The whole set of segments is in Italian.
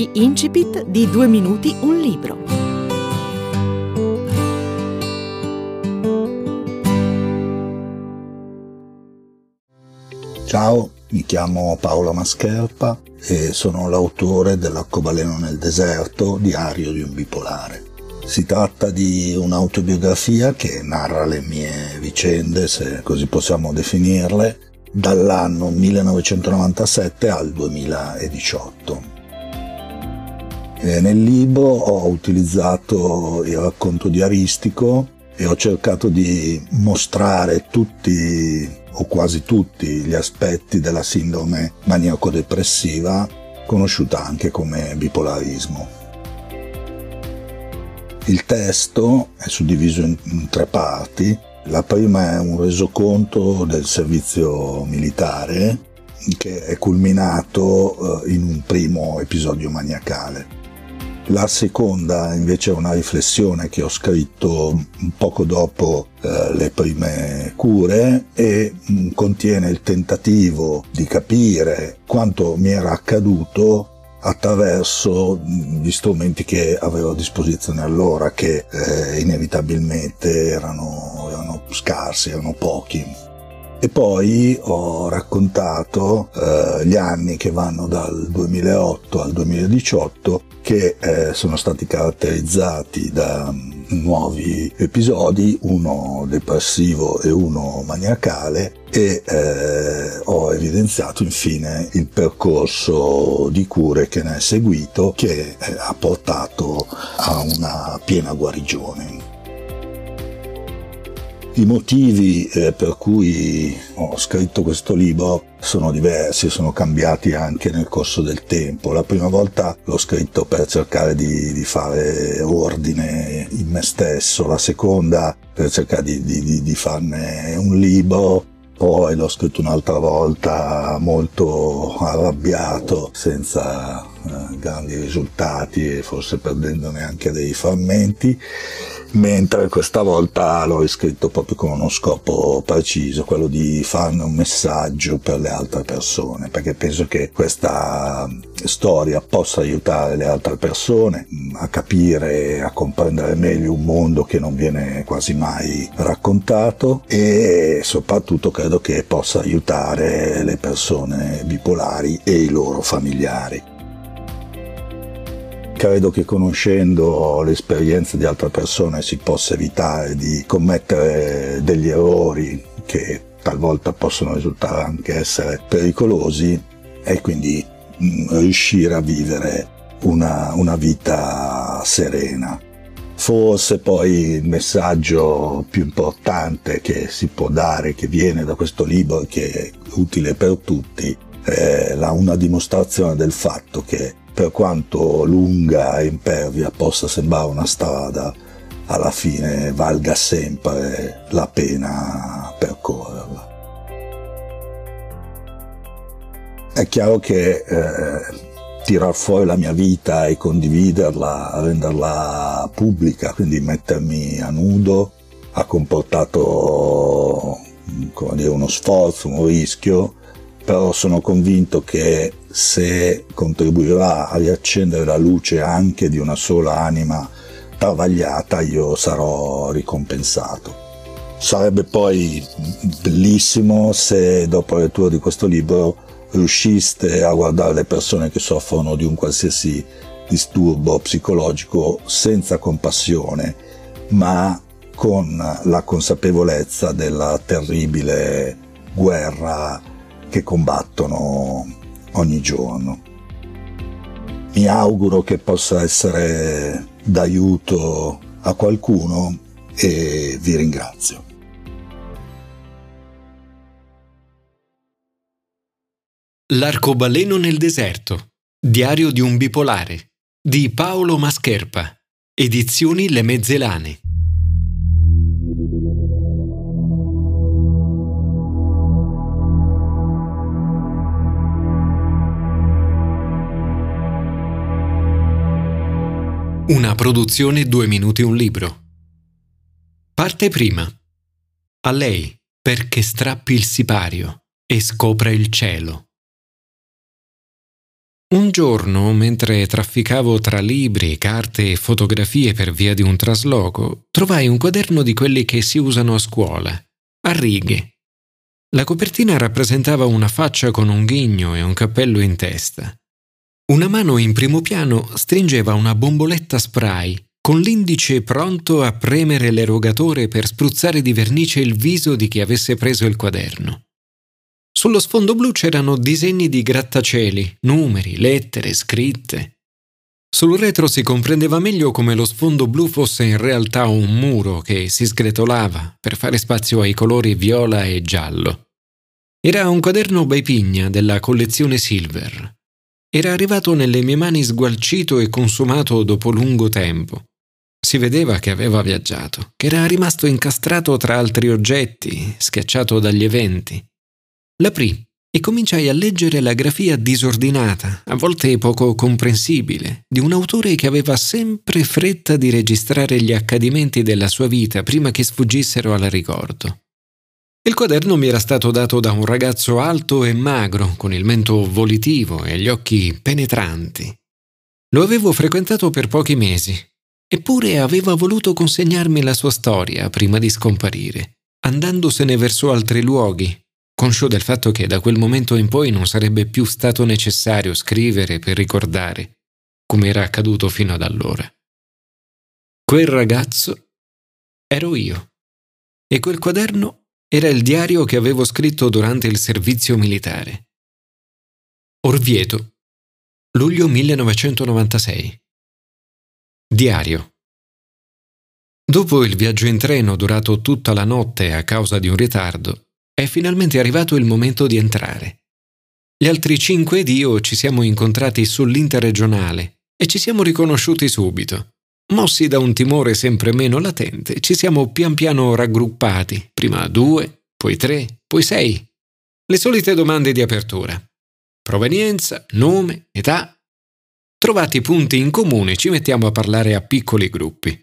Gli incipit di Due minuti un libro. Ciao, mi chiamo Paolo Mascherpa e sono l'autore dell'Arcobaleno nel deserto, diario di un bipolare. Si tratta di un'autobiografia che narra le mie vicende, se così possiamo definirle, dall'anno 1997 al 2018. E nel libro ho utilizzato il racconto diaristico e ho cercato di mostrare tutti o quasi tutti gli aspetti della sindrome maniaco-depressiva, conosciuta anche come bipolarismo. Il testo è suddiviso in, in tre parti. La prima è un resoconto del servizio militare che è culminato eh, in un primo episodio maniacale. La seconda invece è una riflessione che ho scritto poco dopo eh, le prime cure e mh, mm, contiene il tentativo di capire quanto mi era accaduto attraverso gli strumenti che avevo a disposizione allora, che eh, inevitabilmente erano, erano scarsi, erano pochi. E poi ho raccontato eh, gli anni che vanno dal 2008 al 2018 che eh, sono stati caratterizzati da nuovi episodi, uno depressivo e uno maniacale e eh, ho evidenziato infine il percorso di cure che ne è seguito che eh, ha portato a una piena guarigione. I motivi eh, per cui ho scritto questo libro sono diversi, sono cambiati anche nel corso del tempo. La prima volta l'ho scritto per cercare di, di fare ordine in me stesso, la seconda per cercare di, di, di farne un libro poi l'ho scritto un'altra volta molto arrabbiato, senza eh, grandi risultati e forse perdendone anche dei frammenti mentre questa volta l'ho riscritto proprio con uno scopo preciso, quello di farne un messaggio per le altre persone, perché penso che questa storia possa aiutare le altre persone a capire, a comprendere meglio un mondo che non viene quasi mai raccontato e soprattutto credo che possa aiutare le persone bipolari e i loro familiari credo che conoscendo l'esperienza di altre persone si possa evitare di commettere degli errori che talvolta possono risultare anche essere pericolosi e quindi mm, riuscire a vivere una, una vita serena. Forse poi il messaggio più importante che si può dare, che viene da questo libro e che è utile per tutti, è una dimostrazione del fatto che per quanto lunga e impervia possa sembrare una strada, alla fine valga sempre la pena percorrerla. È chiaro che eh, tirar fuori la mia vita e condividerla, renderla pubblica, quindi mettermi a nudo, ha comportato dire, uno sforzo, un rischio, però sono convinto che se contribuirà a riaccendere la luce anche di una sola anima travagliata, io sarò ricompensato. Sarebbe poi bellissimo se dopo la lettura di questo libro riusciste a guardare le persone che soffrono di un qualsiasi disturbo psicologico senza compassione, ma con la consapevolezza della terribile guerra che combattono ogni giorno. Mi auguro che possa essere d'aiuto a qualcuno e vi ringrazio. L'arcobaleno nel deserto. Diario di un bipolare di Paolo Mascherpa. Edizioni Le Mezzelane. Una produzione Due minuti un libro. Parte prima. A lei, perché strappi il sipario e scopra il cielo. Un giorno, mentre trafficavo tra libri, carte e fotografie per via di un trasloco, trovai un quaderno di quelli che si usano a scuola, a righe. La copertina rappresentava una faccia con un ghigno e un cappello in testa. Una mano in primo piano stringeva una bomboletta spray, con l'indice pronto a premere l'erogatore per spruzzare di vernice il viso di chi avesse preso il quaderno. Sullo sfondo blu c'erano disegni di grattacieli, numeri, lettere, scritte. Sul retro si comprendeva meglio come lo sfondo blu fosse in realtà un muro che si sgretolava per fare spazio ai colori viola e giallo. Era un quaderno Baipigna della collezione Silver. Era arrivato nelle mie mani sgualcito e consumato dopo lungo tempo. Si vedeva che aveva viaggiato, che era rimasto incastrato tra altri oggetti, schiacciato dagli eventi. L'aprì e cominciai a leggere la grafia disordinata, a volte poco comprensibile, di un autore che aveva sempre fretta di registrare gli accadimenti della sua vita prima che sfuggissero al ricordo. Il quaderno mi era stato dato da un ragazzo alto e magro, con il mento volitivo e gli occhi penetranti. Lo avevo frequentato per pochi mesi, eppure aveva voluto consegnarmi la sua storia prima di scomparire, andandosene verso altri luoghi, conscio del fatto che da quel momento in poi non sarebbe più stato necessario scrivere per ricordare, come era accaduto fino ad allora. Quel ragazzo ero io e quel quaderno era il diario che avevo scritto durante il servizio militare. Orvieto, luglio 1996. Diario. Dopo il viaggio in treno durato tutta la notte a causa di un ritardo, è finalmente arrivato il momento di entrare. Gli altri cinque ed io ci siamo incontrati sull'interregionale e ci siamo riconosciuti subito. Mossi da un timore sempre meno latente, ci siamo pian piano raggruppati, prima due, poi tre, poi sei. Le solite domande di apertura. Provenienza, nome, età. Trovati punti in comune ci mettiamo a parlare a piccoli gruppi.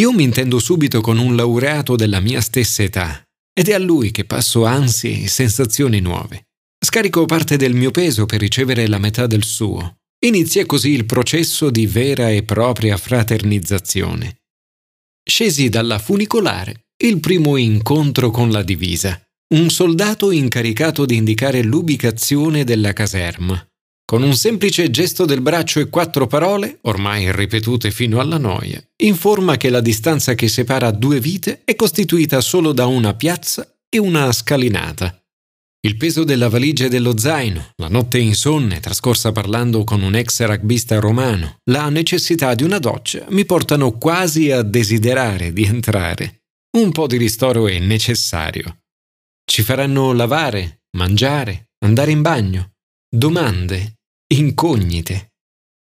Io mi intendo subito con un laureato della mia stessa età, ed è a lui che passo ansie e sensazioni nuove. Scarico parte del mio peso per ricevere la metà del suo. Inizia così il processo di vera e propria fraternizzazione. Scesi dalla funicolare, il primo incontro con la divisa. Un soldato incaricato di indicare l'ubicazione della caserma. Con un semplice gesto del braccio e quattro parole, ormai ripetute fino alla noia, informa che la distanza che separa due vite è costituita solo da una piazza e una scalinata. Il peso della valigia e dello zaino, la notte insonne trascorsa parlando con un ex rugbista romano, la necessità di una doccia mi portano quasi a desiderare di entrare. Un po' di ristoro è necessario. Ci faranno lavare, mangiare, andare in bagno. Domande incognite.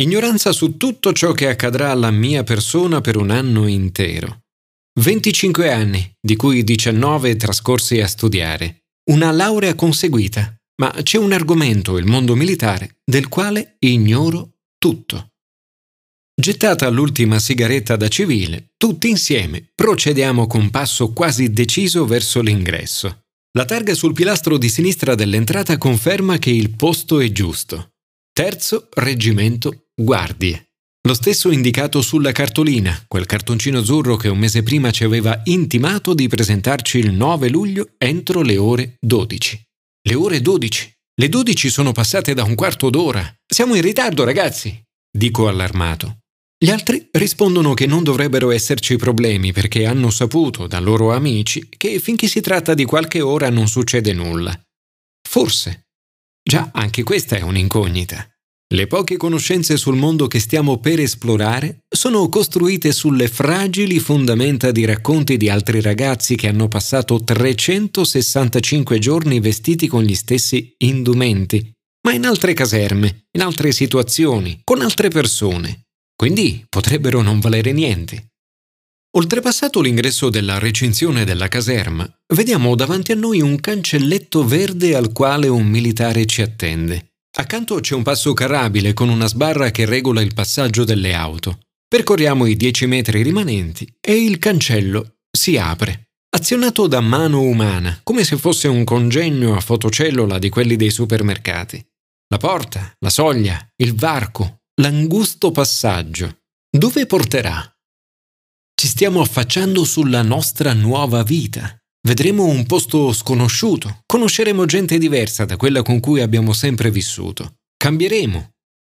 Ignoranza su tutto ciò che accadrà alla mia persona per un anno intero. 25 anni, di cui 19 trascorsi a studiare. Una laurea conseguita, ma c'è un argomento, il mondo militare, del quale ignoro tutto. Gettata l'ultima sigaretta da civile, tutti insieme procediamo con passo quasi deciso verso l'ingresso. La targa sul pilastro di sinistra dell'entrata conferma che il posto è giusto. Terzo reggimento guardie. Lo stesso indicato sulla cartolina, quel cartoncino azzurro che un mese prima ci aveva intimato di presentarci il 9 luglio entro le ore 12. Le ore 12. Le 12 sono passate da un quarto d'ora. Siamo in ritardo, ragazzi, dico allarmato. Gli altri rispondono che non dovrebbero esserci problemi perché hanno saputo da loro amici che finché si tratta di qualche ora non succede nulla. Forse Già, anche questa è un'incognita. Le poche conoscenze sul mondo che stiamo per esplorare sono costruite sulle fragili fondamenta di racconti di altri ragazzi che hanno passato 365 giorni vestiti con gli stessi indumenti, ma in altre caserme, in altre situazioni, con altre persone. Quindi potrebbero non valere niente. Oltrepassato l'ingresso della recinzione della caserma, vediamo davanti a noi un cancelletto verde al quale un militare ci attende. Accanto c'è un passo carrabile con una sbarra che regola il passaggio delle auto. Percorriamo i dieci metri rimanenti e il cancello si apre, azionato da mano umana, come se fosse un congegno a fotocellula di quelli dei supermercati. la porta, la soglia, il varco, l'angusto passaggio. Dove porterà? Ci stiamo affacciando sulla nostra nuova vita. Vedremo un posto sconosciuto, conosceremo gente diversa da quella con cui abbiamo sempre vissuto. Cambieremo,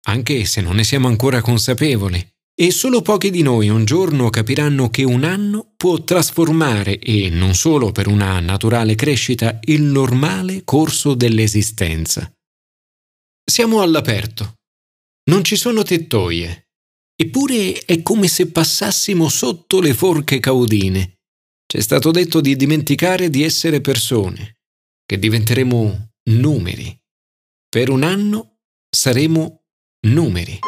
anche se non ne siamo ancora consapevoli. E solo pochi di noi un giorno capiranno che un anno può trasformare, e non solo per una naturale crescita, il normale corso dell'esistenza. Siamo all'aperto. Non ci sono tettoie. Eppure è come se passassimo sotto le forche caudine. C'è stato detto di dimenticare di essere persone, che diventeremo numeri. Per un anno saremo numeri.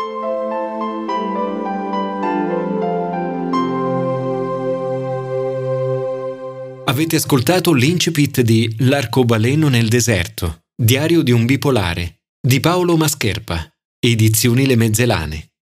Avete ascoltato l'incipit di L'arcobaleno nel deserto, diario di un bipolare, di Paolo Mascherpa, edizioni Le Mezzelane.